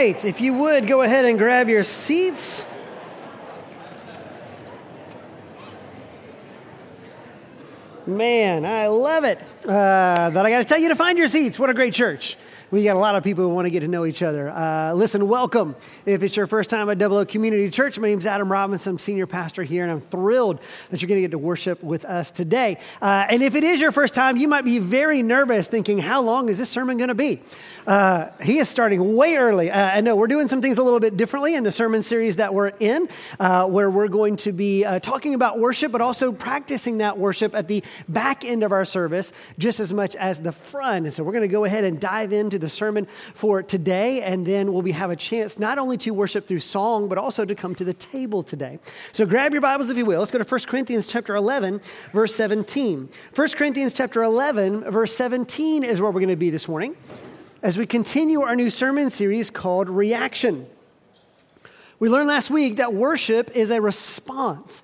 right, if you would go ahead and grab your seats. Man, I love it. Uh, that I got to tell you to find your seats. What a great church. We got a lot of people who want to get to know each other. Uh, listen, welcome. If it's your first time at Double Oak Community Church, my name is Adam Robinson. I'm senior pastor here, and I'm thrilled that you're going to get to worship with us today. Uh, and if it is your first time, you might be very nervous thinking, how long is this sermon going to be? Uh, he is starting way early. Uh, I know we're doing some things a little bit differently in the sermon series that we're in, uh, where we're going to be uh, talking about worship, but also practicing that worship at the back end of our service just as much as the front. And so we're going to go ahead and dive into the sermon for today, and then we'll be, have a chance not only to worship through song, but also to come to the table today. So grab your Bibles if you will. Let's go to 1 Corinthians chapter 11, verse 17. 1 Corinthians chapter 11, verse 17 is where we're going to be this morning as we continue our new sermon series called Reaction. We learned last week that worship is a response.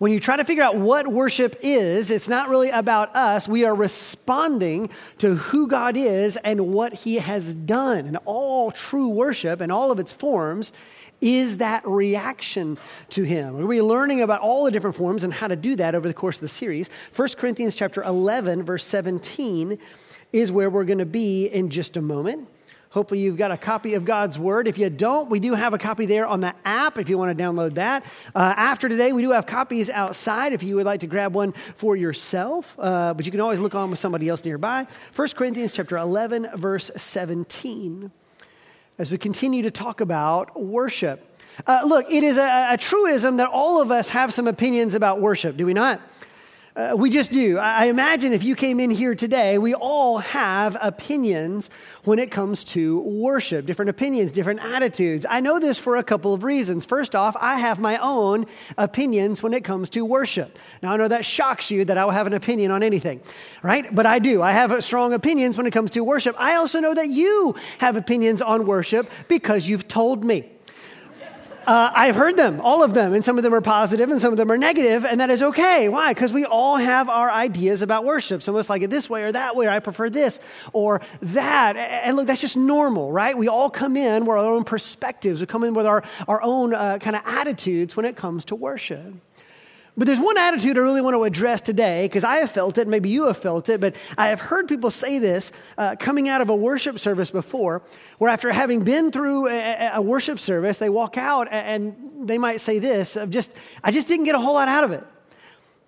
When you try to figure out what worship is, it's not really about us. We are responding to who God is and what He has done. And all true worship and all of its forms is that reaction to Him. We're learning about all the different forms and how to do that over the course of the series. 1 Corinthians chapter 11, verse 17 is where we're going to be in just a moment. Hopefully, you've got a copy of God's Word. If you don't, we do have a copy there on the app if you want to download that. Uh, after today, we do have copies outside if you would like to grab one for yourself, uh, but you can always look on with somebody else nearby. 1 Corinthians chapter 11, verse 17, as we continue to talk about worship. Uh, look, it is a, a truism that all of us have some opinions about worship, do we not? Uh, we just do. I imagine if you came in here today, we all have opinions when it comes to worship, different opinions, different attitudes. I know this for a couple of reasons. First off, I have my own opinions when it comes to worship. Now, I know that shocks you that I will have an opinion on anything, right? But I do. I have strong opinions when it comes to worship. I also know that you have opinions on worship because you've told me. Uh, I've heard them, all of them, and some of them are positive and some of them are negative, and that is okay. Why? Because we all have our ideas about worship. Some of us like it this way or that way, or I prefer this or that. And look, that's just normal, right? We all come in with our own perspectives, we come in with our, our own uh, kind of attitudes when it comes to worship. But there's one attitude I really want to address today because I have felt it, maybe you have felt it, but I have heard people say this uh, coming out of a worship service before, where after having been through a, a, worship service, they walk out and they might say this of just, I just didn't get a whole lot out of it.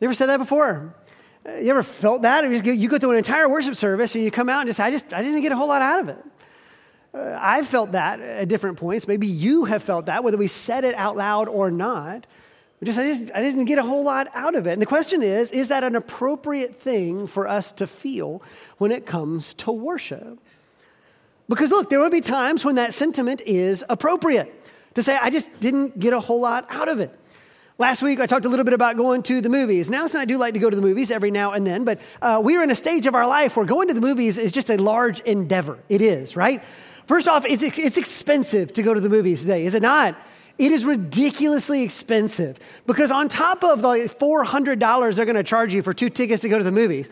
You ever said that before? You ever felt that? You go through an entire worship service and you come out and just, I just, I didn't get a whole lot out of it. Uh, I've felt that at different points. Maybe you have felt that, whether we said it out loud or not. Just, I, just, I didn't get a whole lot out of it. And the question is is that an appropriate thing for us to feel when it comes to worship? Because look, there will be times when that sentiment is appropriate to say, I just didn't get a whole lot out of it. Last week, I talked a little bit about going to the movies. Now, I do like to go to the movies every now and then, but uh, we are in a stage of our life where going to the movies is just a large endeavor. It is, right? First off, it's, it's expensive to go to the movies today, is it not? It is ridiculously expensive because on top of the $400 they're going to charge you for two tickets to go to the movies,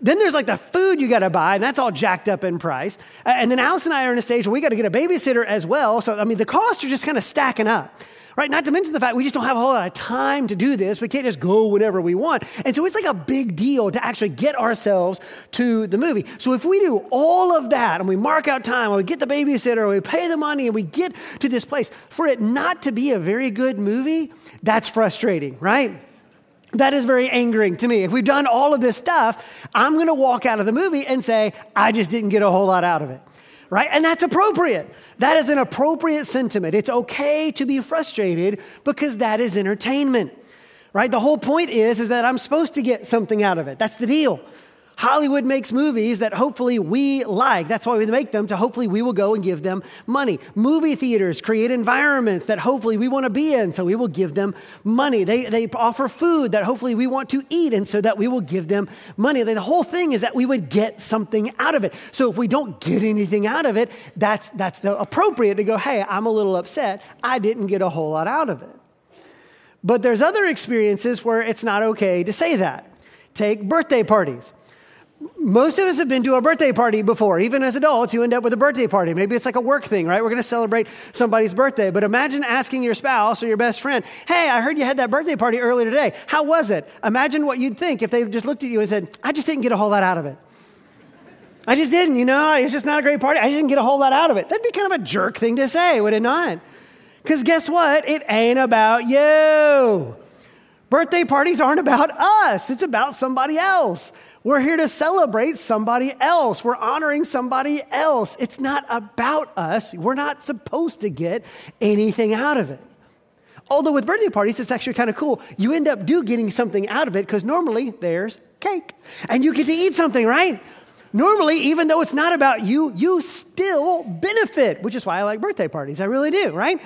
then there's like the food you got to buy, and that's all jacked up in price. And then Alice and I are in a stage where we got to get a babysitter as well. So, I mean, the costs are just kind of stacking up right? Not to mention the fact we just don't have a whole lot of time to do this. We can't just go whenever we want. And so it's like a big deal to actually get ourselves to the movie. So if we do all of that and we mark out time, and we get the babysitter, and we pay the money, and we get to this place, for it not to be a very good movie, that's frustrating, right? That is very angering to me. If we've done all of this stuff, I'm going to walk out of the movie and say, I just didn't get a whole lot out of it right? And that's appropriate. That is an appropriate sentiment. It's okay to be frustrated because that is entertainment, right? The whole point is, is that I'm supposed to get something out of it. That's the deal. Hollywood makes movies that hopefully we like. That's why we make them, to hopefully we will go and give them money. Movie theaters create environments that hopefully we want to be in, so we will give them money. They, they offer food that hopefully we want to eat, and so that we will give them money. The whole thing is that we would get something out of it. So if we don't get anything out of it, that's, that's the appropriate to go, hey, I'm a little upset. I didn't get a whole lot out of it. But there's other experiences where it's not okay to say that. Take birthday parties. Most of us have been to a birthday party before. Even as adults, you end up with a birthday party. Maybe it's like a work thing, right? We're going to celebrate somebody's birthday. But imagine asking your spouse or your best friend, Hey, I heard you had that birthday party earlier today. How was it? Imagine what you'd think if they just looked at you and said, I just didn't get a whole lot out of it. I just didn't, you know, it's just not a great party. I just didn't get a whole lot out of it. That'd be kind of a jerk thing to say, would it not? Because guess what? It ain't about you. Birthday parties aren't about us, it's about somebody else. We're here to celebrate somebody else. We're honoring somebody else. It's not about us. We're not supposed to get anything out of it. Although with birthday parties, it's actually kind of cool. You end up do getting something out of it because normally there's cake and you get to eat something, right? Normally, even though it's not about you, you still benefit, which is why I like birthday parties. I really do, right?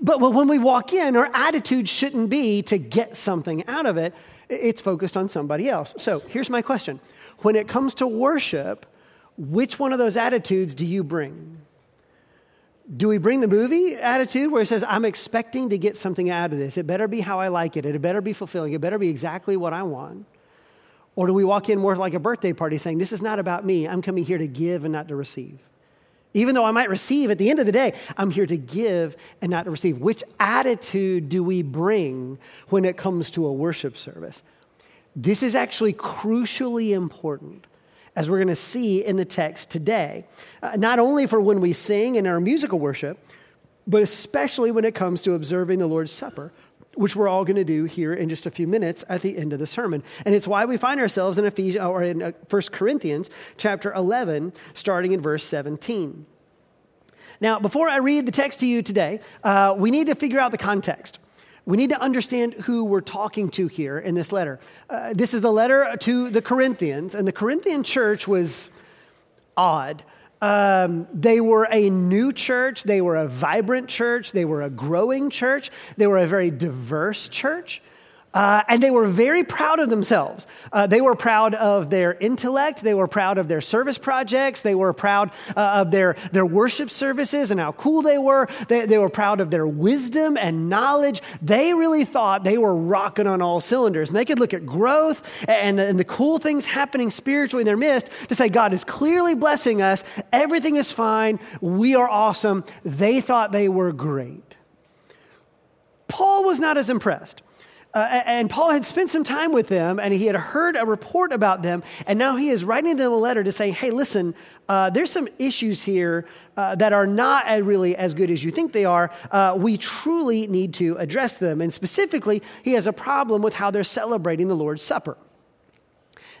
But when we walk in, our attitude shouldn't be to get something out of it. It's focused on somebody else. So here's my question When it comes to worship, which one of those attitudes do you bring? Do we bring the movie attitude where it says, I'm expecting to get something out of this? It better be how I like it. It better be fulfilling. It better be exactly what I want. Or do we walk in more like a birthday party saying, This is not about me. I'm coming here to give and not to receive? Even though I might receive at the end of the day, I'm here to give and not to receive. Which attitude do we bring when it comes to a worship service? This is actually crucially important, as we're going to see in the text today. Uh, not only for when we sing in our musical worship, but especially when it comes to observing the Lord's Supper, which we're all going to do here in just a few minutes at the end of the sermon. And it's why we find ourselves in Ephesians or in 1 uh, Corinthians chapter 11 starting in verse 17. Now, before I read the text to you today, uh, we need to figure out the context. We need to understand who we're talking to here in this letter. Uh, this is the letter to the Corinthians, and the Corinthian church was odd. Um, they were a new church, they were a vibrant church, they were a growing church, they were a very diverse church. Uh, and they were very proud of themselves. Uh, they were proud of their intellect. They were proud of their service projects. They were proud uh, of their, their worship services and how cool they were. They, they were proud of their wisdom and knowledge. They really thought they were rocking on all cylinders. And they could look at growth and and the cool things happening spiritually in their midst to say, God is clearly blessing us. Everything is fine. We are awesome. They thought they were great. Paul was not as impressed. Uh, and Paul had spent some time with them and he had heard a report about them. And now he is writing them a letter to say, hey, listen, uh, there's some issues here uh, that are not really as good as you think they are. Uh, we truly need to address them. And specifically, he has a problem with how they're celebrating the Lord's Supper.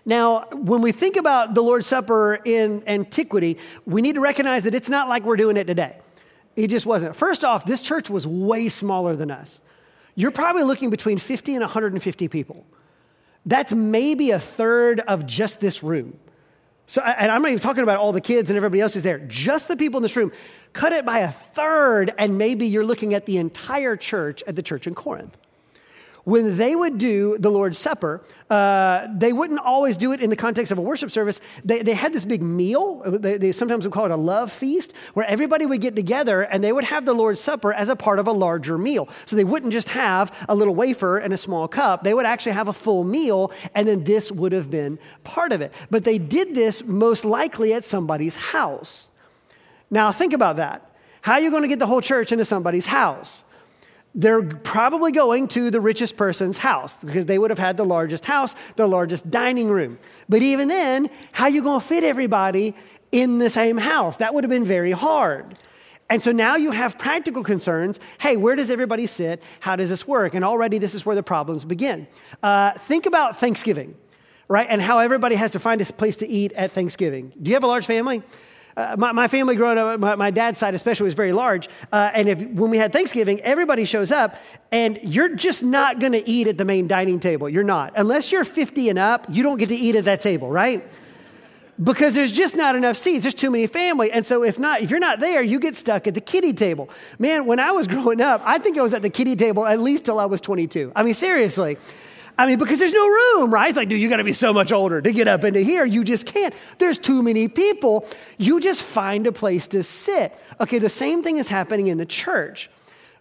Now, when we think about the Lord's Supper in antiquity, we need to recognize that it's not like we're doing it today. It just wasn't. First off, this church was way smaller than us you're probably looking between 50 and 150 people. That's maybe a third of just this room. So, and I'm not even talking about all the kids and everybody else is there. Just the people in this room. Cut it by a third, and maybe you're looking at the entire church at the church in Corinth when they would do the Lord's Supper, uh, they wouldn't always do it in the context of a worship service. They, they had this big meal. They, they, sometimes would call it a love feast, where everybody would get together and they would have the Lord's Supper as a part of a larger meal. So they wouldn't just have a little wafer and a small cup. They would actually have a full meal, and then this would have been part of it. But they did this most likely at somebody's house. Now, think about that. How are you going to get the whole church into somebody's house? They're probably going to the richest person's house because they would have had the largest house, the largest dining room. But even then, how are you going to fit everybody in the same house? That would have been very hard. And so now you have practical concerns. Hey, where does everybody sit? How does this work? And already this is where the problems begin. Uh, think about Thanksgiving, right? And how everybody has to find a place to eat at Thanksgiving. Do you have a large family? Uh, my, my, family growing up, my, my, dad's side especially was very large. Uh, and if, when we had Thanksgiving, everybody shows up, and you're just not going to eat at the main dining table. You're not. Unless you're 50 and up, you don't get to eat at that table, right? Because there's just not enough seats. There's too many family. And so if not, if you're not there, you get stuck at the kiddie table. Man, when I was growing up, I think I was at the kiddie table at least till I was 22. I mean, seriously. I mean, because there's no room, right? It's like, dude, you got to be so much older to get up into here. You just can't. There's too many people. You just find a place to sit. Okay, the same thing is happening in the church.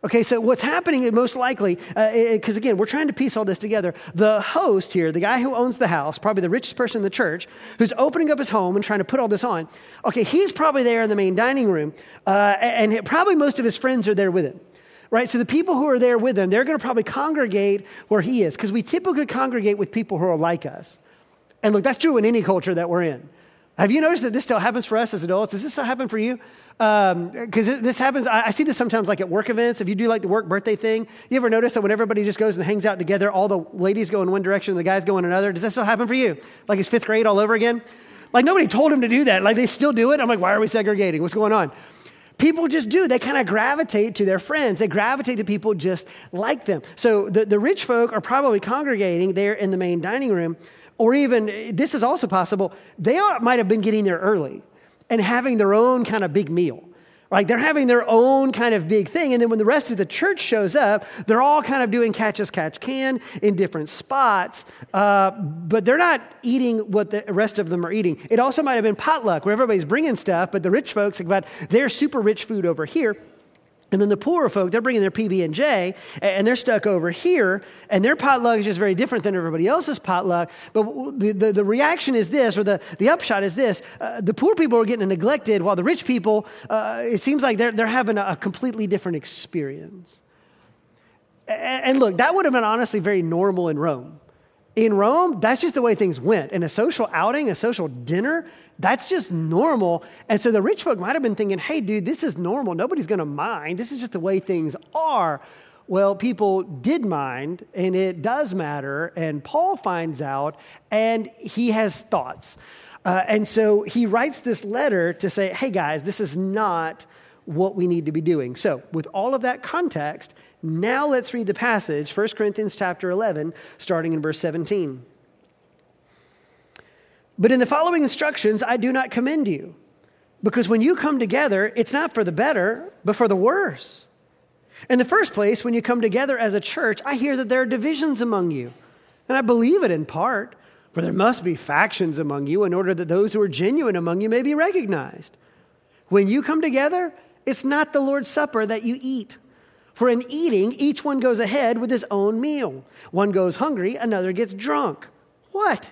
Okay, so what's happening most likely, because uh, again, we're trying to piece all this together. The host here, the guy who owns the house, probably the richest person in the church, who's opening up his home and trying to put all this on, okay, he's probably there in the main dining room, uh, and probably most of his friends are there with him. Right? So the people who are there with him, they're going to probably congregate where he is, because we typically congregate with people who are like us. And look, that's true in any culture that we're in. Have you noticed that this still happens for us as adults? Does this still happen for you? because um, this happens I, I, see this sometimes like at work events if you do like the work birthday thing you ever notice that when everybody just goes and hangs out together all the ladies go in one direction and the guys go in another does that still happen for you like it's fifth grade all over again like nobody told them to do that like they still do it i'm like why are we segregating what's going on people just do. They kind of gravitate to their friends. They gravitate to people just like them. So the, the rich folk are probably congregating there in the main dining room or even this is also possible they might have been getting there early and having their own kind of big meal. Like they're having their own kind of big thing. And then when the rest of the church shows up, they're all kind of doing catch as catch can in different spots, uh, but they're not eating what the rest of them are eating. It also might have been potluck where everybody's bringing stuff, but the rich folks have got their super rich food over here. And then the poorer folk, they're bringing their PB and J, and they're stuck over here, and their potluck is just very different than everybody else's potluck. But the, the, the reaction is this, or the, the upshot is this: uh, the poor people are getting neglected, while the rich people, uh, it seems like they're they're having a, completely different experience. And, and look, that would have been honestly very normal in Rome. In Rome, that's just the way things went. In a social outing, a social dinner, that's just normal. And so the rich folk might have been thinking, hey, dude, this is normal. Nobody's going to mind. This is just the way things are. Well, people did mind, and it does matter. And Paul finds out, and he has thoughts. Uh, and so he writes this letter to say, hey, guys, this is not what we need to be doing. So, with all of that context, now let's read the passage, 1 Corinthians chapter 11, starting in verse 17. But in the following instructions, I do not commend you, because when you come together, it's not for the better, but for the worse. In the first place, when you come together as a church, I hear that there are divisions among you. And I believe it in part, for there must be factions among you in order that those who are genuine among you may be recognized. When you come together, it's not the Lord's Supper that you eat. For in eating, each one goes ahead with his own meal. One goes hungry, another gets drunk. What?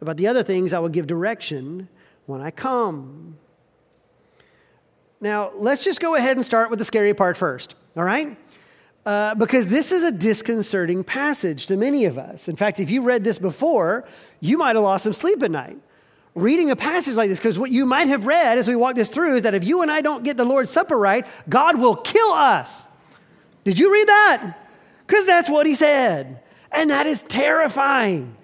About the other things, I will give direction when I come. Now, let's just go ahead and start with the scary part first, all right? Uh, because this is a disconcerting passage to many of us. In fact, if you read this before, you might have lost some sleep at night. Reading a passage like this, because what you might have read as we walk this through is that if you and I don't get the Lord's Supper right, God will kill us. Did you read that? Because that's what he said. And that is terrifying.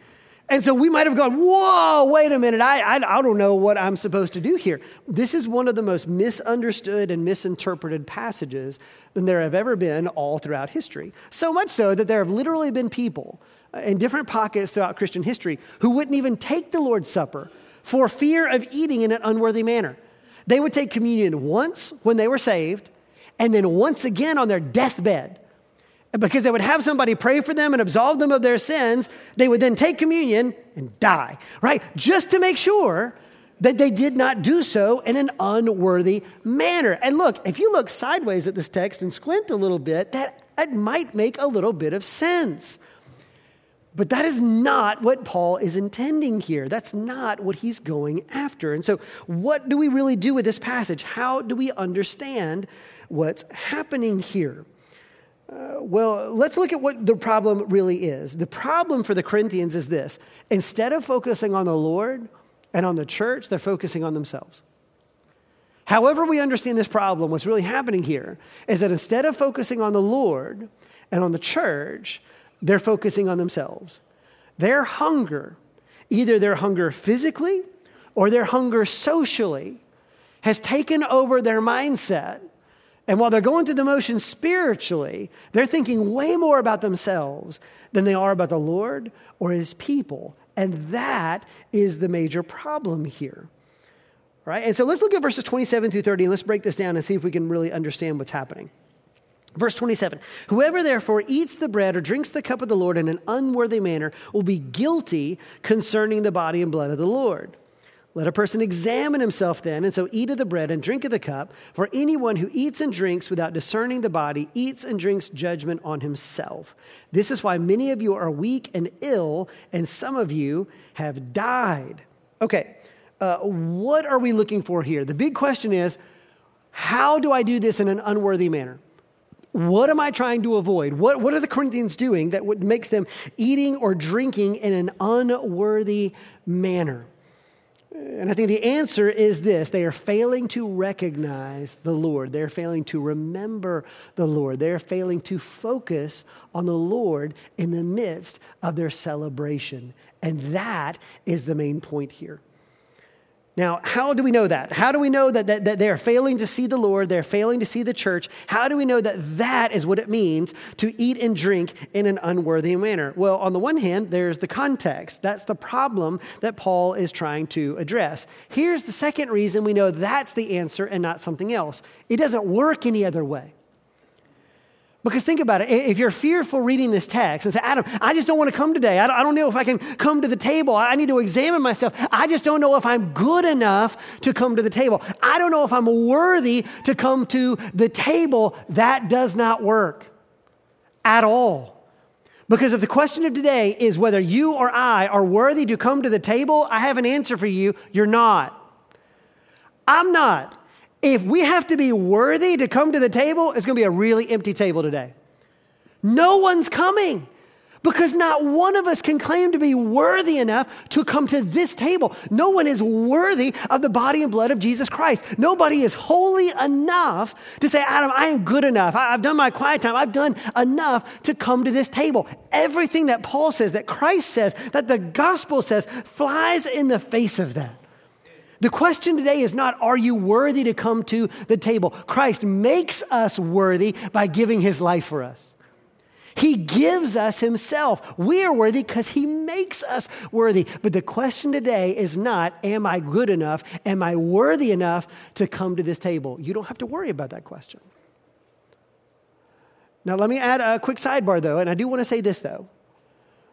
And so we might have gone, whoa, wait a minute, I, I, I, don't know what I'm supposed to do here. This is one of the most misunderstood and misinterpreted passages than there have ever been all throughout history. So much so that there have literally been people uh, in different pockets throughout Christian history who wouldn't even take the Lord's Supper for fear of eating in an unworthy manner. They would take communion once when they were saved, and then once again on their deathbed. Because they would have somebody pray for them and absolve them of their sins, they would then take communion and die, right? Just to make sure that they did not do so in an unworthy manner. And look, if you look sideways at this text and squint a little bit, that it might make a little bit of sense. But that is not what Paul is intending here. That's not what he's going after. And so, what do we really do with this passage? How do we understand what's happening here? Well, let's look at what the problem really is. The problem for the Corinthians is this instead of focusing on the Lord and on the church, they're focusing on themselves. However, we understand this problem, what's really happening here is that instead of focusing on the Lord and on the church, they're focusing on themselves. Their hunger, either their hunger physically or their hunger socially, has taken over their mindset. And while they're going through the motions spiritually, they're thinking way more about themselves than they are about the Lord or his people. And that is the major problem here. Right? And so let's look at verses 27 through 30 and let's break this down and see if we can really understand what's happening. Verse 27 Whoever therefore eats the bread or drinks the cup of the Lord in an unworthy manner will be guilty concerning the body and blood of the Lord. Let a person examine himself then, and so eat of the bread and drink of the cup. For anyone who eats and drinks without discerning the body eats and drinks judgment on himself. This is why many of you are weak and ill, and some of you have died. Okay, uh, what are we looking for here? The big question is how do I do this in an unworthy manner? What am I trying to avoid? What, what are the Corinthians doing that makes them eating or drinking in an unworthy manner? And I think the answer is this they are failing to recognize the Lord. They're failing to remember the Lord. They're failing to focus on the Lord in the midst of their celebration. And that is the main point here. Now, how do we know that? How do we know that, that, that they're failing to see the Lord, they're failing to see the church? How do we know that that is what it means to eat and drink in an unworthy manner? Well, on the one hand, there's the context. That's the problem that Paul is trying to address. Here's the second reason we know that's the answer and not something else it doesn't work any other way. Because think about it. If you're fearful reading this text and say, Adam, I just don't want to come today. I don't know if I can come to the table. I need to examine myself. I just don't know if I'm good enough to come to the table. I don't know if I'm worthy to come to the table. That does not work at all. Because if the question of today is whether you or I are worthy to come to the table, I have an answer for you. You're not. I'm not. If we have to be worthy to come to the table, it's going to be a really empty table today. No one's coming because not one of us can claim to be worthy enough to come to this table. No one is worthy of the body and blood of Jesus Christ. Nobody is holy enough to say, Adam, I am good enough. I've done my quiet time. I've done enough to come to this table. Everything that Paul says, that Christ says, that the gospel says, flies in the face of that. The question today is not, are you worthy to come to the table? Christ makes us worthy by giving his life for us. He gives us himself. We are worthy because he makes us worthy. But the question today is not, am I good enough? Am I worthy enough to come to this table? You don't have to worry about that question. Now, let me add a quick sidebar though, and I do want to say this though.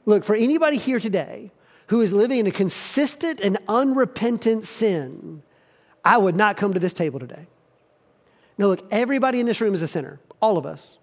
Look, for anybody here today who is living in a consistent and unrepentant sin, I would not come to this table today. Now, look, everybody in this room is a sinner, all of us.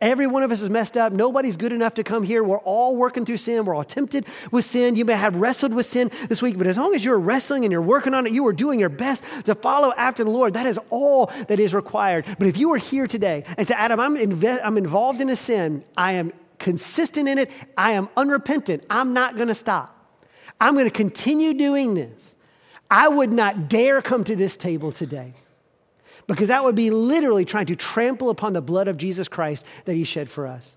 Every one of us is messed up. Nobody's good enough to come here. We're all working through sin. We're all tempted with sin. You may have wrestled with sin this week, but as long as you're wrestling and you're working on it, you are doing your best to follow after the Lord. That is all that is required. But if you are here today and say, Adam, I'm, inve- I'm involved in a sin, I am consistent in it, I am unrepentant, I'm not going to stop. I'm going to continue doing this. I would not dare come to this table today because that would be literally trying to trample upon the blood of Jesus Christ that he shed for us.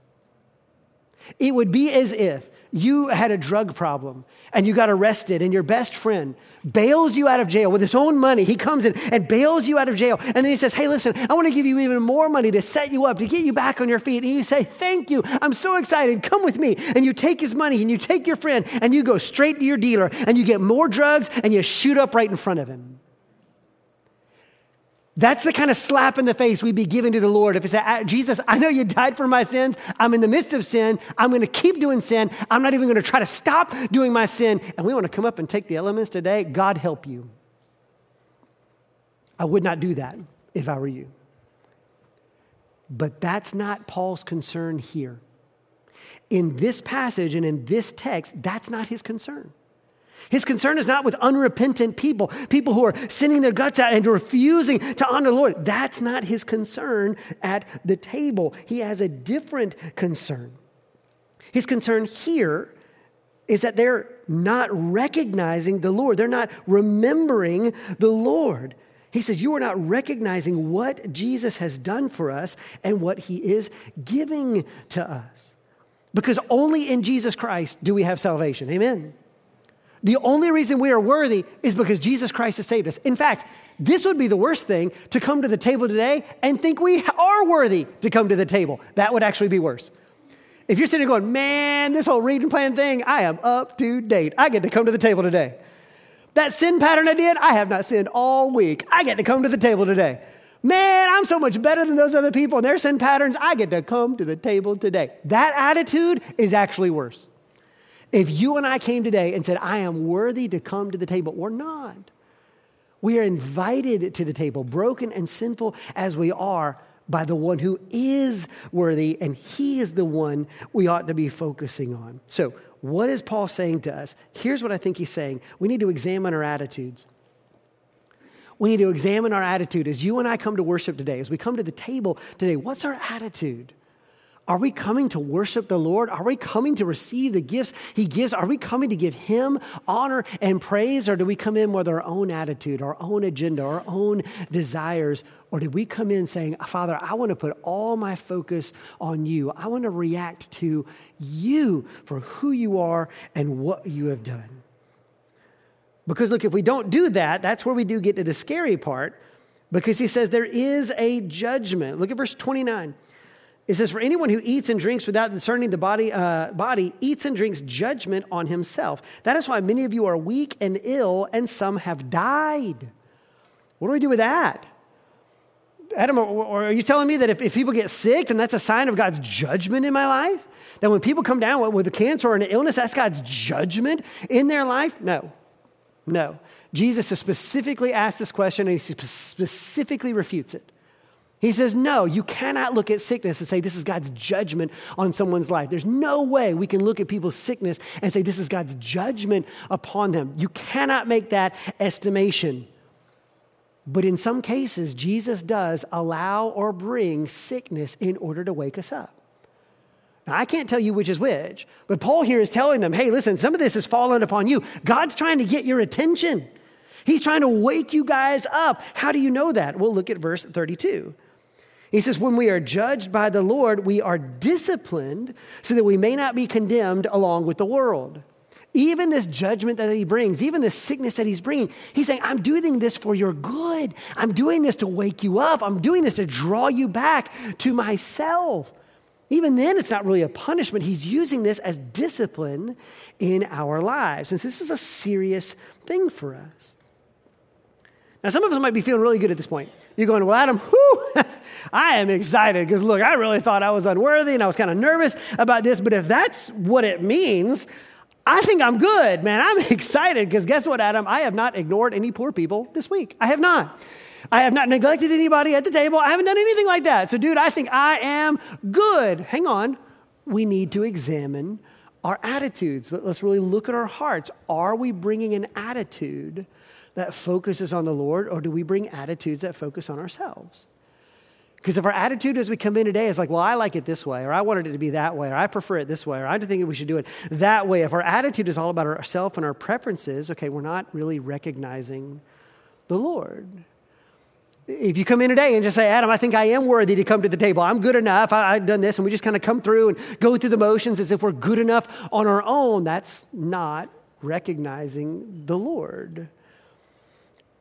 It would be as if you had a drug problem and you got arrested, and your best friend bails you out of jail with his own money. He comes in and bails you out of jail. And then he says, Hey, listen, I want to give you even more money to set you up, to get you back on your feet. And you say, Thank you. I'm so excited. Come with me. And you take his money and you take your friend and you go straight to your dealer and you get more drugs and you shoot up right in front of him. That's the kind of slap in the face we'd be giving to the Lord if said, Jesus, I know you died for my sins. I'm in the midst of sin. I'm going to keep doing sin. I'm not even going to try to stop doing my sin. And we want to come up and take the elements today. God help you. I would not do that if I were you. But that's not Paul's concern here. In this passage and in this text, that's not his concern. His concern is not with unrepentant people, people who are sending their guts out and refusing to honor the Lord. That's not his concern at the table. He has a different concern. His concern here is that they're not recognizing the Lord, they're not remembering the Lord. He says, You are not recognizing what Jesus has done for us and what he is giving to us. Because only in Jesus Christ do we have salvation. Amen. The only reason we are worthy is because Jesus Christ has saved us. In fact, this would be the worst thing to come to the table today and think we are worthy to come to the table. That would actually be worse. If you're sitting going, man, this whole reading plan thing, I am up to date. I get to come to the table today. That sin pattern I did, I have not sinned all week. I get to come to the table today. Man, I'm so much better than those other people and their sin patterns. I get to come to the table today. That attitude is actually worse. If you and I came today and said, I am worthy to come to the table, we're not. We are invited to the table, broken and sinful as we are, by the one who is worthy, and he is the one we ought to be focusing on. So, what is Paul saying to us? Here's what I think he's saying we need to examine our attitudes. We need to examine our attitude as you and I come to worship today, as we come to the table today. What's our attitude? Are we coming to worship the Lord? Are we coming to receive the gifts He gives? Are we coming to give Him honor and praise? Or do we come in with our own attitude, our own agenda, our own desires? Or did we come in saying, Father, I want to put all my focus on you? I want to react to you for who you are and what you have done. Because look, if we don't do that, that's where we do get to the scary part because he says there is a judgment. Look at verse 29. It says, For anyone who eats and drinks without discerning the body, uh, body eats and drinks judgment on himself. That is why many of you are weak and ill, and some have died. What do we do with that? Adam, or are you telling me that if, if people get sick, then that's a sign of God's judgment in my life? That when people come down with a cancer or an illness, that's God's judgment in their life? No. No. Jesus has specifically asked this question and he specifically refutes it. He says, No, you cannot look at sickness and say this is God's judgment on someone's life. There's no way we can look at people's sickness and say this is God's judgment upon them. You cannot make that estimation. But in some cases, Jesus does allow or bring sickness in order to wake us up. Now, I can't tell you which is which, but Paul here is telling them, hey, listen, some of this has fallen upon you. God's trying to get your attention. He's trying to wake you guys up. How do you know that? Well, look at verse 32. He says, When we are judged by the Lord, we are disciplined so that we may not be condemned along with the world. Even this judgment that he brings, even this sickness that he's bringing, he's saying, I'm doing this for your good. I'm doing this to wake you up. I'm doing this to draw you back to myself. Even then, it's not really a punishment. He's using this as discipline in our lives. And this is a serious thing for us. Now, some of us might be feeling really good at this point. You're going, Well, Adam, I am excited because look, I really thought I was unworthy and I was kind of nervous about this. But if that's what it means, I think I'm good, man. I'm excited because guess what, Adam? I have not ignored any poor people this week. I have not. I have not neglected anybody at the table. I haven't done anything like that. So, dude, I think I am good. Hang on. We need to examine our attitudes. Let's really look at our hearts. Are we bringing an attitude that focuses on the Lord, or do we bring attitudes that focus on ourselves? Because if our attitude as we come in today is like, well, I like it this way, or I wanted it to be that way, or I prefer it this way, or I think we should do it that way, if our attitude is all about ourselves and our preferences, okay, we're not really recognizing the Lord. If you come in today and just say, Adam, I think I am worthy to come to the table. I'm good enough. I, have done this. And we just kind of come through and go through the motions as if we're good enough on our own. That's not recognizing the Lord.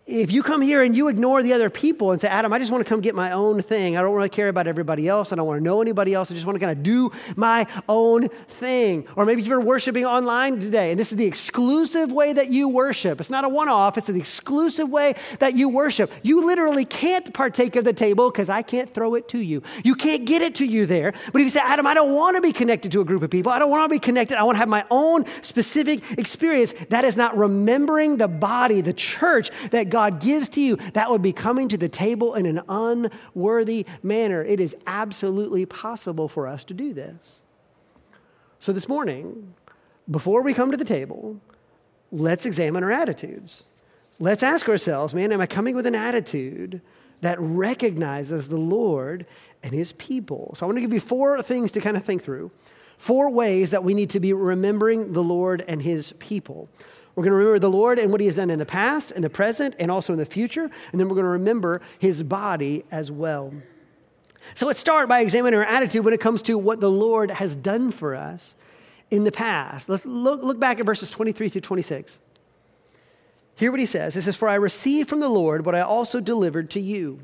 If you come here and you ignore the other people and say, Adam, I just want to come get my own thing. I don't really care about everybody else. I don't want to know anybody else. I just want to kind of do my own thing. Or maybe you're worshiping online today and this is the exclusive way that you worship. It's not a one off, it's the exclusive way that you worship. You literally can't partake of the table because I can't throw it to you. You can't get it to you there. But if you say, Adam, I don't want to be connected to a group of people, I don't want to be connected, I want to have my own specific experience, that is not remembering the body, the church that God gives to you, that would be coming to the table in an unworthy manner. It is absolutely possible for us to do this. So this morning, before we come to the table, let's examine our attitudes. Let's ask ourselves, man, am I coming with an attitude that recognizes the Lord and his people? So I want to give you four things to kind of think through. Four ways that we need to be remembering the Lord and his people. We're going to remember the Lord and what He has done in the past, in the present, and also in the future. And then we're going to remember His body as well. So let's start by examining our attitude when it comes to what the Lord has done for us in the past. Let's look, look back at verses 23 through 26. Hear what he says. It says, For I received from the Lord what I also delivered to you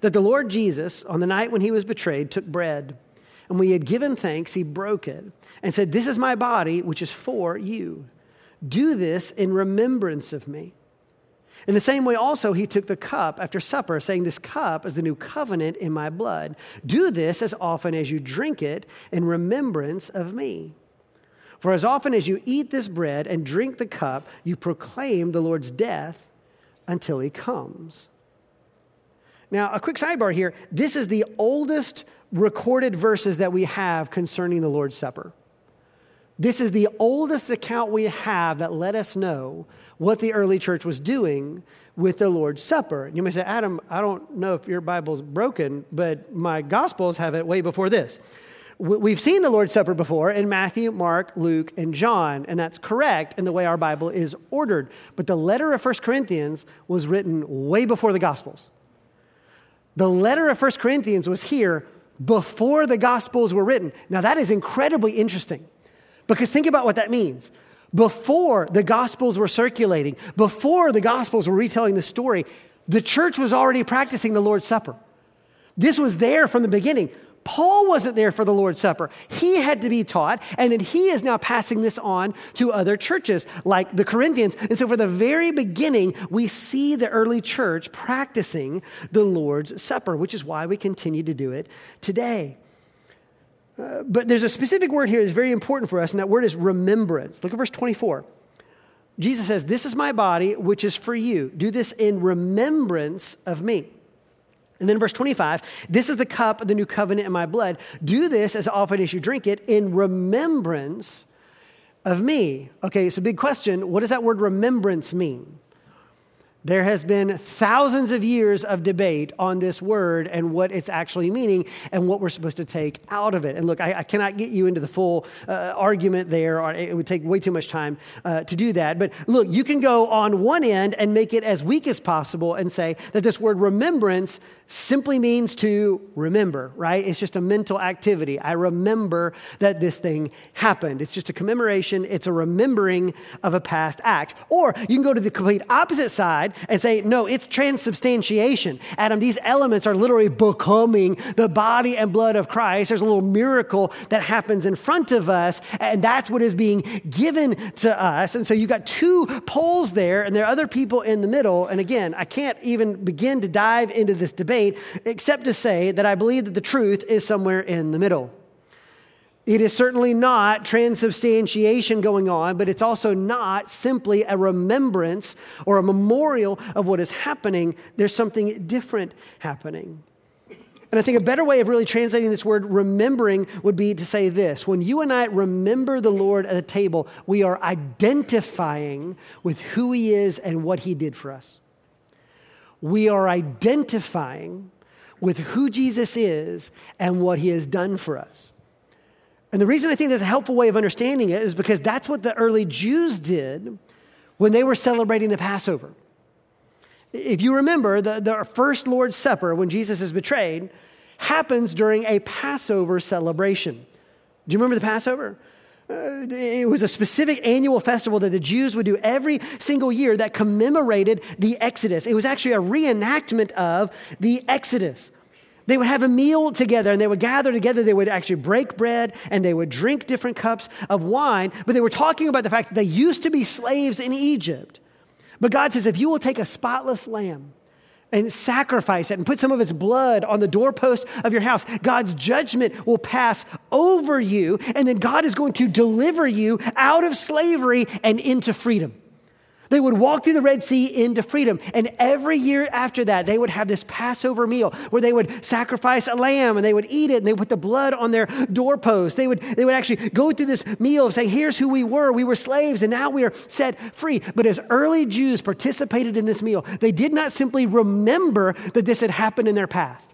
that the Lord Jesus, on the night when he was betrayed, took bread. And when he had given thanks, he broke it and said, This is my body, which is for you. Do this in remembrance of me. In the same way, also, he took the cup after supper, saying, This cup is the new covenant in my blood. Do this as often as you drink it in remembrance of me. For as often as you eat this bread and drink the cup, you proclaim the Lord's death until he comes. Now, a quick sidebar here this is the oldest recorded verses that we have concerning the Lord's Supper. This is the oldest account we have that let us know what the early church was doing with the Lord's Supper. You may say, Adam, I don't know if your Bible's broken, but my Gospels have it way before this. We've seen the Lord's Supper before in Matthew, Mark, Luke, and John, and that's correct in the way our Bible is ordered. But the letter of 1 Corinthians was written way before the Gospels. The letter of 1 Corinthians was here before the Gospels were written. Now, that is incredibly interesting because think about what that means. Before the Gospels were circulating, before the Gospels were retelling the story, the church was already practicing the Lord's Supper. This was there from the beginning. Paul wasn't there for the Lord's Supper. He had to be taught, and then he is now passing this on to other churches like the Corinthians. And so, for the very beginning, we see the early church practicing the Lord's Supper, which is why we continue to do it today Uh, but there's a specific word here that's very important for us, and that word is remembrance. Look at verse 24. Jesus says, This is my body, which is for you. Do this in remembrance of me. And then verse 25, this is the cup of the new covenant in my blood. Do this as often as you drink it in remembrance of me. Okay, so big question. What does that word remembrance mean? There has been thousands of years of debate on this word and what it's actually meaning and what we're supposed to take out of it. And look, I, I cannot get you into the full uh, argument there, or it would take way too much time uh, to do that. But look, you can go on one end and make it as weak as possible and say that this word remembrance simply means to remember, right? It's just a mental activity. I remember that this thing happened. It's just a commemoration, it's a remembering of a past act. Or you can go to the complete opposite side and say, no, it's transubstantiation. Adam, these elements are literally becoming the body and blood of Christ. There's a little miracle that happens in front of us, and that's what is being given to us. And so you've got two poles there, and there are other people in the middle. And again, I can't even begin to dive into this debate except to say that I believe that the truth is somewhere in the middle. It is certainly not transubstantiation going on, but it's also not simply a remembrance or a memorial of what is happening. There's something different happening. And I think a better way of really translating this word remembering would be to say this When you and I remember the Lord at the table, we are identifying with who He is and what He did for us we are identifying with who Jesus is and what he has done for us. And the reason I think that's a helpful way of understanding it is because that's what the early Jews did when they were celebrating the Passover. If you remember, the, the first Lord's Supper, when Jesus is betrayed, happens during a Passover celebration. Do you remember the Passover? Uh, it was a specific annual festival that the Jews would do every single year that commemorated the Exodus. It was actually a reenactment of the Exodus. They would have a meal together and they would gather together. They would actually break bread and they would drink different cups of wine. But they were talking about the fact that they used to be slaves in Egypt. But God says, if you will take a spotless lamb, and sacrifice it and put some of its blood on the doorpost of your house, God's judgment will pass over you, and then God is going to deliver you out of slavery and into freedom. They would walk through the Red Sea into freedom. And every year after that, they would have this Passover meal where they would sacrifice a lamb and they would eat it and they would put the blood on their doorpost. They would, they would actually go through this meal of saying, Here's who we were. We were slaves and now we are set free. But as early Jews participated in this meal, they did not simply remember that this had happened in their past.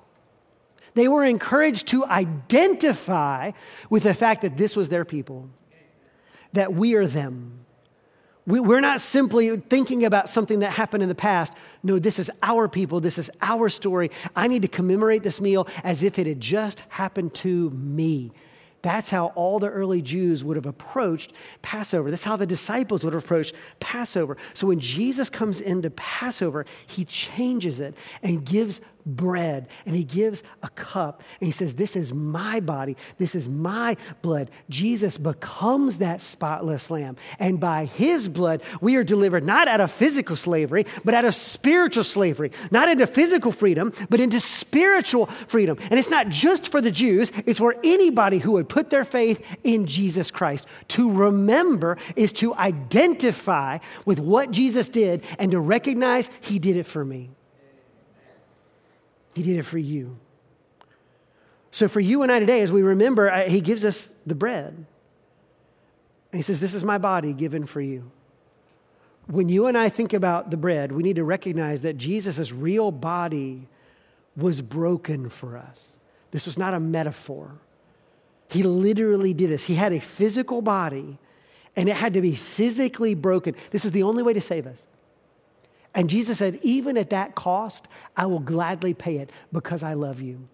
They were encouraged to identify with the fact that this was their people, that we are them we, are not simply thinking about something that happened in the past. No, this is our people. This is our story. I need to commemorate this meal as if it had just happened to me. That's how all the early Jews would have approached Passover. That's how the disciples would have approached Passover. So when Jesus comes into Passover, he changes it and gives bread and he gives a cup and he says, This is my body, this is my blood. Jesus becomes that spotless lamb. And by his blood, we are delivered not out of physical slavery, but out of spiritual slavery. Not into physical freedom, but into spiritual freedom. And it's not just for the Jews, it's for anybody who would put their faith in Jesus Christ. To remember is to identify with what Jesus did and to recognize he did it for me. He did it for you. So, for you and I today, as we remember, He gives us the bread. And He says, This is my body given for you. When you and I think about the bread, we need to recognize that Jesus' real body was broken for us. This was not a metaphor. He literally did this. He had a physical body, and it had to be physically broken. This is the only way to save us. And Jesus said, Even at that cost, I will gladly pay it because I love you.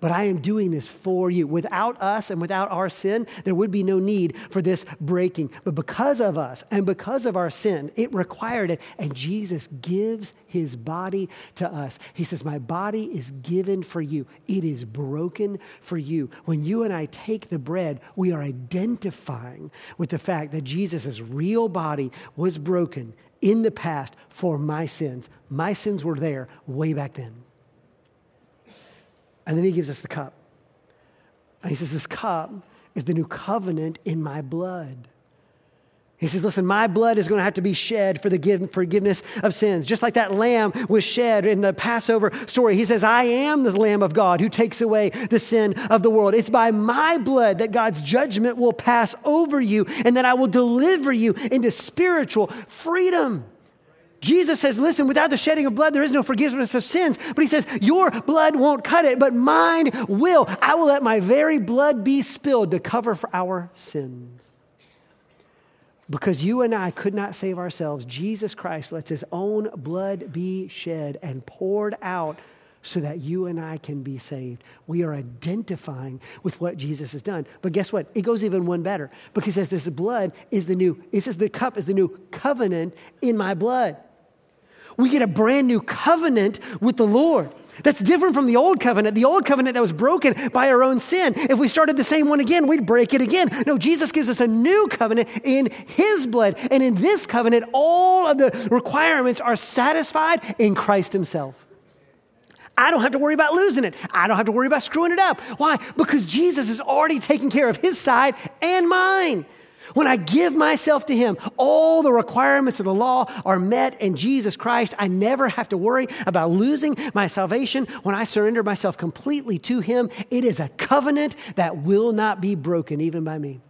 But I am doing this for you. Without us and without our sin, there would be no need for this breaking. But because of us and because of our sin, it required it. And Jesus gives his body to us. He says, My body is given for you, it is broken for you. When you and I take the bread, we are identifying with the fact that Jesus' real body was broken in the past for my sins. My sins were there way back then. And then he gives us the cup. And he says, This cup is the new covenant in my blood. He says, Listen, my blood is going to have to be shed for the forgiveness of sins. Just like that lamb was shed in the Passover story. He says, I am the Lamb of God who takes away the sin of the world. It's by my blood that God's judgment will pass over you and that I will deliver you into spiritual freedom. Jesus says, Listen, without the shedding of blood, there is no forgiveness of sins. But he says, Your blood won't cut it, but mine will. I will let my very blood be spilled to cover for our sins. Because you and I could not save ourselves, Jesus Christ lets his own blood be shed and poured out so that you and I can be saved. We are identifying with what Jesus has done. But guess what? It goes even one better because he says this blood is the new, it says the cup is the new covenant in my blood. We get a brand new covenant with the Lord. That's different from the old covenant, the old covenant that was broken by our own sin. If we started the same one again, we'd break it again. No, Jesus gives us a new covenant in his blood. And in this covenant, all of the requirements are satisfied in Christ himself. I don't have to worry about losing it. I don't have to worry about screwing it up. Why? Because Jesus is already taking care of his side and mine. When I give myself to Him, all the requirements of the law are met in Jesus Christ. I never have to worry about losing my salvation. When I surrender myself completely to Him, it is a covenant that will not be broken, even by me.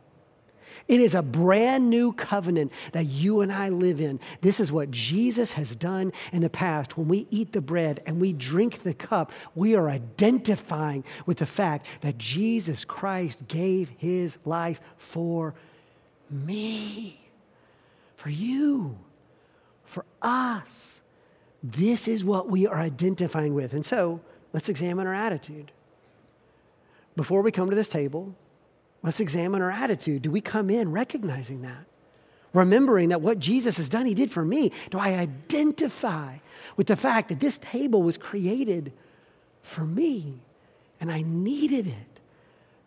It is a brand new covenant that you and I live in. This is what Jesus has done in the past. When we eat the bread and we drink the cup, we are identifying with the fact that Jesus Christ gave his life for me, for you, for us. This is what we are identifying with. And so let's examine our attitude. Before we come to this table, let's examine our attitude. Do we come in recognizing that? Remembering that what Jesus has done, he did for me. Do I identify with the fact that this table was created for me and I needed it?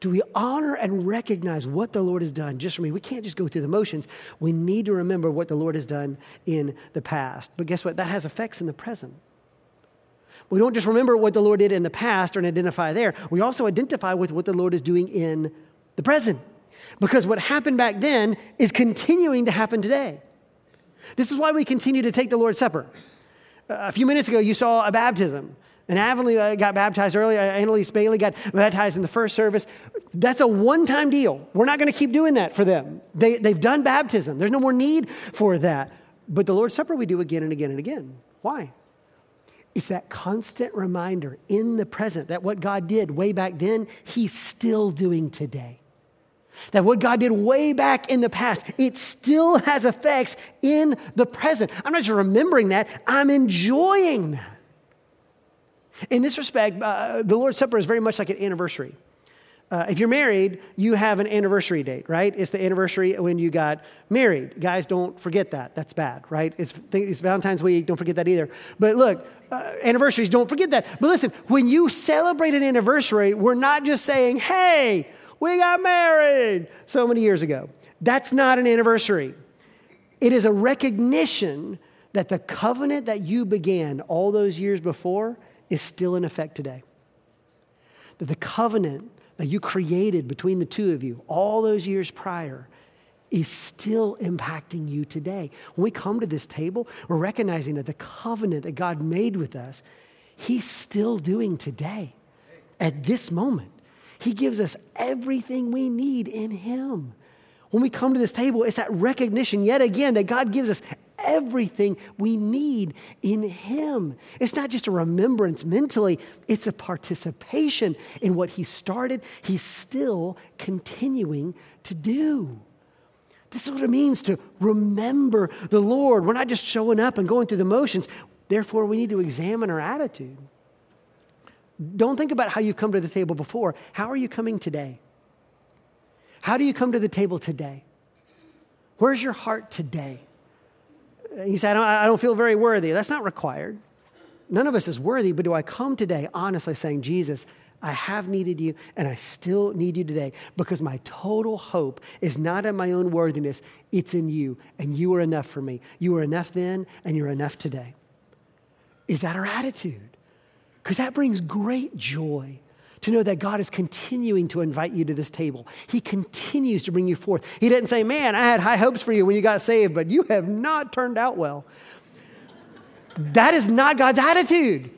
Do we honor and recognize what the Lord has done just for me? We can't just go through the motions. We need to remember what the Lord has done in the past. But guess what? That has effects in the present. We don't just remember what the Lord did in the past and identify there. We also identify with what the Lord is doing in the present. Because what happened back then is continuing to happen today. This is why we continue to take the Lord's Supper. A few minutes ago, you saw a baptism. And Avonlea uh, got baptized early. Uh, Annalise Bailey got baptized in the first service. That's a one time deal. We're not going to keep doing that for them. They, they've done baptism, there's no more need for that. But the Lord's Supper we do again and again and again. Why? It's that constant reminder in the present that what God did way back then, He's still doing today. That what God did way back in the past, it still has effects in the present. I'm not just remembering that, I'm enjoying that. In this respect, uh, the Lord's Supper is very much like an anniversary. Uh, if you're married, you have an anniversary date, right? It's the anniversary when you got married. Guys, don't forget that. That's bad, right? It's, it's Valentine's week. Don't forget that either. But look, uh, anniversaries, don't forget that. But listen, when you celebrate an anniversary, we're not just saying, hey, we got married so many years ago. That's not an anniversary. It is a recognition that the covenant that you began all those years before is still in effect today. That the covenant that you created between the two of you all those years prior is still impacting you today. When we come to this table, we're recognizing that the covenant that God made with us, He's still doing today at this moment. He gives us everything we need in Him. When we come to this table, it's that recognition yet again that God gives us everything we need in Him. It's not just a remembrance mentally, it's a participation in what He started, He's still continuing to do. This is what it means to remember the Lord. We're not just showing up and going through the motions. Therefore, we need to examine our attitude. Don't think about how you've come to the table before. How are you coming today? How do you come to the table today? Where's your heart today? You say, I don't, I don't feel very worthy. That's not required. None of us is worthy, but do I come today honestly saying, Jesus, I have needed you and I still need you today because my total hope is not in my own worthiness, it's in you. And you are enough for me. You were enough then and you're enough today. Is that our attitude? Because that brings great joy to know that God is continuing to invite you to this table. He continues to bring you forth. He didn't say, Man, I had high hopes for you when you got saved, but you have not turned out well. That is not God's attitude.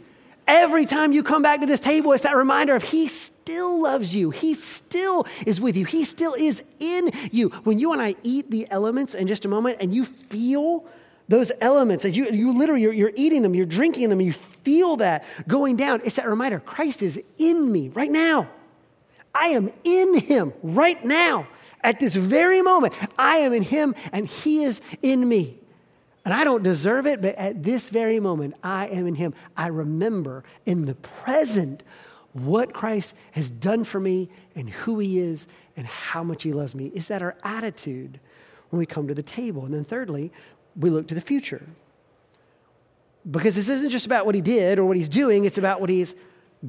Every time you come back to this table, it's that reminder of He still loves you. He still is with you. He still is in you. When you and I eat the elements in just a moment and you feel those elements, as you, you literally, you're, you're eating them, you're drinking them, you feel that going down. It's that reminder Christ is in me right now. I am in him right now. At this very moment, I am in him and he is in me. And I don't deserve it, but at this very moment, I am in him. I remember in the present what Christ has done for me and who he is and how much he loves me. Is that our attitude when we come to the table? And then, thirdly, we look to the future. Because this isn't just about what he did or what he's doing, it's about what he's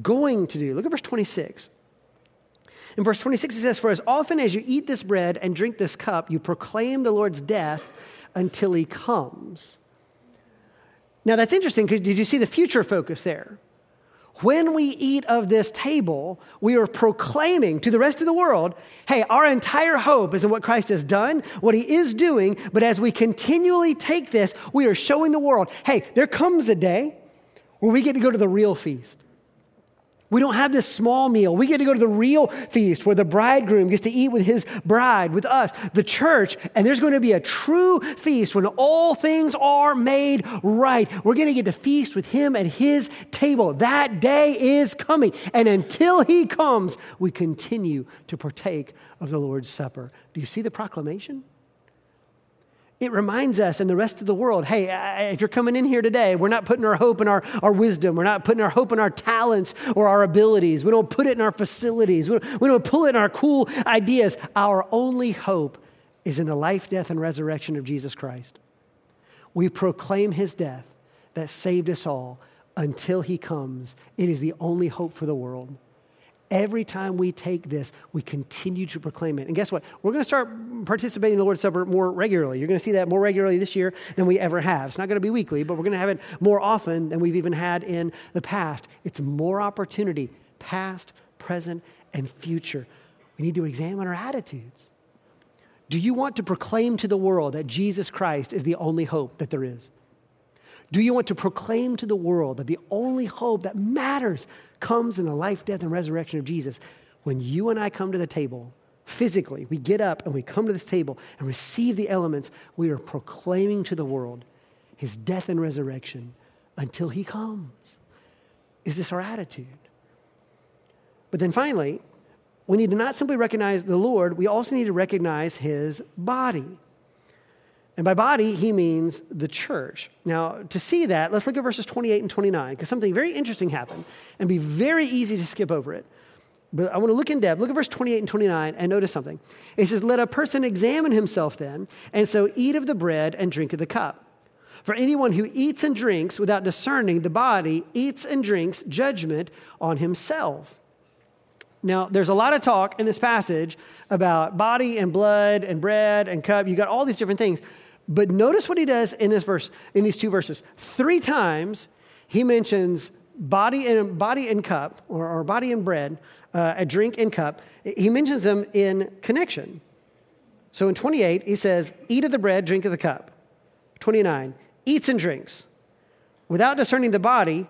going to do. Look at verse 26. In verse 26, it says, For as often as you eat this bread and drink this cup, you proclaim the Lord's death until he comes. Now that's interesting because did you see the future focus there? When we eat of this table, we are proclaiming to the rest of the world hey, our entire hope is in what Christ has done, what he is doing, but as we continually take this, we are showing the world hey, there comes a day where we get to go to the real feast. We don't have this small meal. We get to go to the real feast where the bridegroom gets to eat with his bride, with us, the church, and there's going to be a true feast when all things are made right. We're going to get to feast with him at his table. That day is coming. And until he comes, we continue to partake of the Lord's Supper. Do you see the proclamation? It reminds us and the rest of the world hey, uh, if you're coming in here today, we're not putting our hope in our, our wisdom. We're not putting our hope in our talents or our abilities. We don't put it in our facilities. We don't, we don't pull it in our cool ideas. Our only hope is in the life, death, and resurrection of Jesus Christ. We proclaim his death that saved us all until he comes. It is the only hope for the world. Every time we take this, we continue to proclaim it. And guess what? We're going to start participating in the Lord's Supper more regularly. You're going to see that more regularly this year than we ever have. It's not going to be weekly, but we're going to have it more often than we've even had in the past. It's more opportunity, past, present, and future. We need to examine our attitudes. Do you want to proclaim to the world that Jesus Christ is the only hope that there is? Do you want to proclaim to the world that the only hope that matters comes in the life, death, and resurrection of Jesus? When you and I come to the table, physically, we get up and we come to this table and receive the elements, we are proclaiming to the world his death and resurrection until he comes. Is this our attitude? But then finally, we need to not simply recognize the Lord, we also need to recognize his body. And by body, he means the church. Now, to see that, let's look at verses 28 and 29, because something very interesting happened and be very easy to skip over it. But I want to look in depth. Look at verse 28 and 29 and notice something. It says, Let a person examine himself then, and so eat of the bread and drink of the cup. For anyone who eats and drinks without discerning the body eats and drinks judgment on himself. Now, there's a lot of talk in this passage about body and blood and bread and cup. You got all these different things. But notice what he does in this verse, in these two verses. Three times he mentions body and body and cup, or, or body and bread, uh, a drink and cup. He mentions them in connection. So in 28, he says, Eat of the bread, drink of the cup. 29, eats and drinks. Without discerning the body,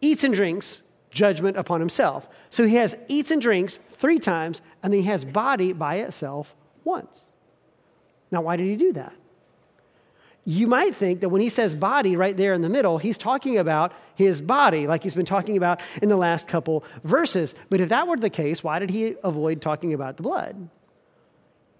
eats and drinks judgment upon himself. So he has eats and drinks three times, and then he has body by itself once. Now, why did he do that? You might think that when he says body right there in the middle, he's talking about his body, like he's been talking about in the last couple verses. But if that were the case, why did he avoid talking about the blood?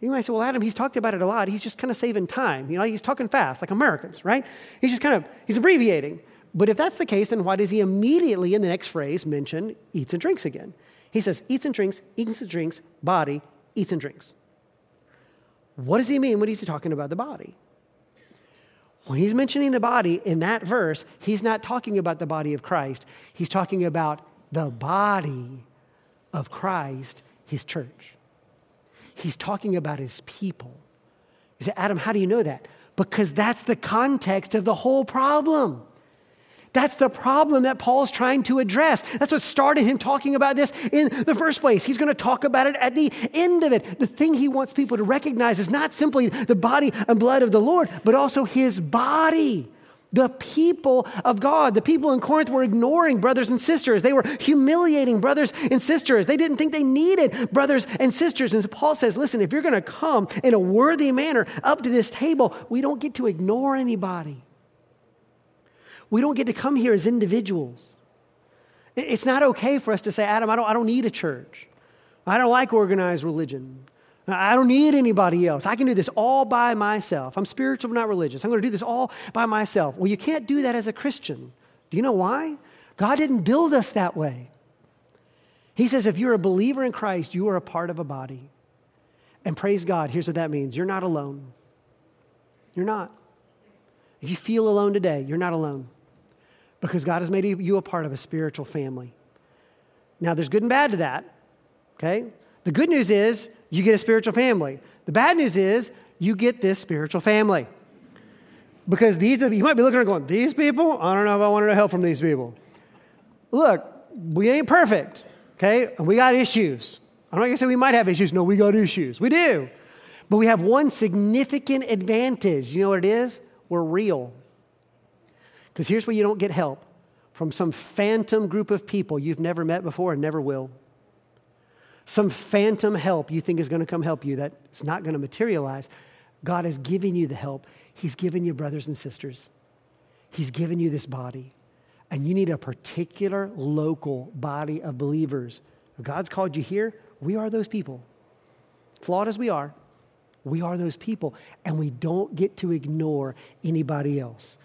You might say, well, Adam, he's talked about it a lot. He's just kind of saving time. You know, he's talking fast, like Americans, right? He's just kind of, he's abbreviating. But if that's the case, then why does he immediately in the next phrase mention eats and drinks again? He says, eats and drinks, eats and drinks, body, eats and drinks. What does he mean when he's talking about the body? When he's mentioning the body in that verse, he's not talking about the body of Christ. He's talking about the body of Christ, his church. He's talking about his people. You say, Adam, how do you know that? Because that's the context of the whole problem. That's the problem that Paul's trying to address. That's what started him talking about this in the first place. He's going to talk about it at the end of it. The thing he wants people to recognize is not simply the body and blood of the Lord, but also his body. The people of God, the people in Corinth were ignoring brothers and sisters. They were humiliating brothers and sisters. They didn't think they needed brothers and sisters. And so Paul says, listen, if you're going to come in a worthy manner up to this table, we don't get to ignore anybody. We don't get to come here as individuals. It's not okay for us to say, Adam, I don't, I don't need a church. I don't like organized religion. I don't need anybody else. I can do this all by myself. I'm spiritual, but not religious. I'm going to do this all by myself. Well, you can't do that as a Christian. Do you know why? God didn't build us that way. He says if you're a believer in Christ, you are a part of a body. And praise God, here's what that means you're not alone. You're not. If you feel alone today, you're not alone because God has made you a part of a spiritual family. Now, there's good and bad to that, okay? The good news is you get a spiritual family. The bad news is you get this spiritual family. Because these you might be looking at going, these people? I don't know if I want to help from these people. Look, we ain't perfect, okay? And we got issues. I'm not gonna say we might have issues. No, we got issues. We do. But we have one significant advantage. You know what it is? We're real. Because here's where you don't get help from some phantom group of people you've never met before and never will. Some phantom help you think is going to come help you that's not going to materialize. God is giving you the help. He's given you brothers and sisters. He's given you this body. And you need a particular local body of believers. If God's called you here. We are those people. Flawed as we are, We are those people, and we don't get to ignore anybody else.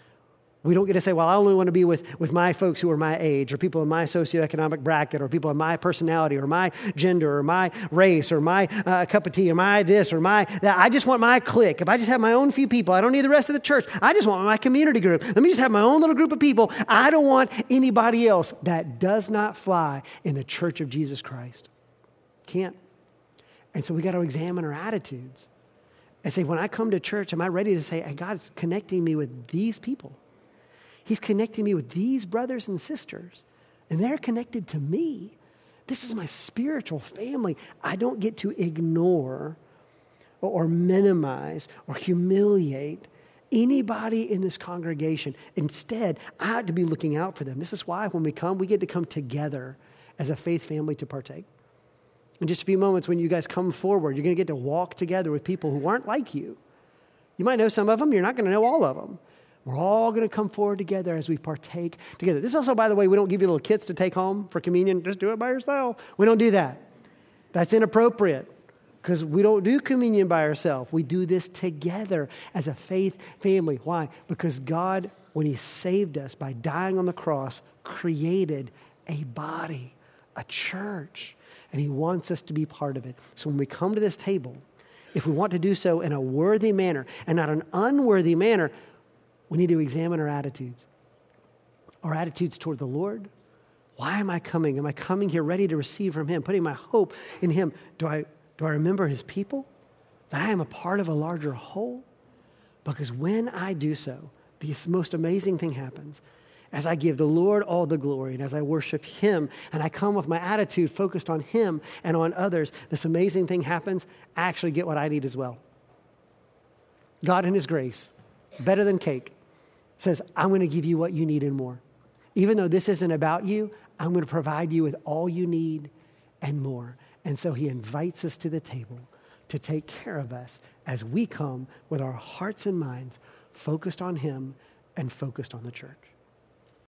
We don't get to say, well, I only want to be with, with my folks who are my age, or people in my socioeconomic bracket, or people in my personality, or my gender, or my race, or my uh, cup of tea, or my this, or my that. I just want my clique. If I just have my own few people, I don't need the rest of the church. I just want my community group. Let me just have my own little group of people. I don't want anybody else. That does not fly in the church of Jesus Christ. Can't. And so we got to examine our attitudes and say, when I come to church, am I ready to say, hey, God's connecting me with these people? He's connecting me with these brothers and sisters, and they're connected to me. This is my spiritual family. I don't get to ignore or minimize or humiliate anybody in this congregation. Instead, I ought to be looking out for them. This is why when we come, we get to come together as a faith family to partake. In just a few moments, when you guys come forward, you're going to get to walk together with people who aren't like you. You might know some of them, you're not going to know all of them. We're all going to come forward together as we partake together. This also, by the way, we don't give you little kits to take home for communion. Just do it by yourself. We don't do that. That's inappropriate because we don't do communion by ourselves. We do this together as a faith family. Why? Because God, when He saved us by dying on the cross, created a body, a church, and He wants us to be part of it. So when we come to this table, if we want to do so in a worthy manner and not an unworthy manner, we need to examine our attitudes. Our attitudes toward the Lord. Why am I coming? Am I coming here ready to receive from Him, putting my hope in Him? Do I, do I remember His people? That I am a part of a larger whole? Because when I do so, the most amazing thing happens. As I give the Lord all the glory and as I worship Him and I come with my attitude focused on Him and on others, this amazing thing happens. I actually get what I need as well. God, in His grace, better than cake, says, I'm going to give you what you need and more. Even though this isn't about you, I'm going to provide you with all you need and more. And so he invites us to the table to take care of us as we come with our hearts and minds focused on him and focused on the church.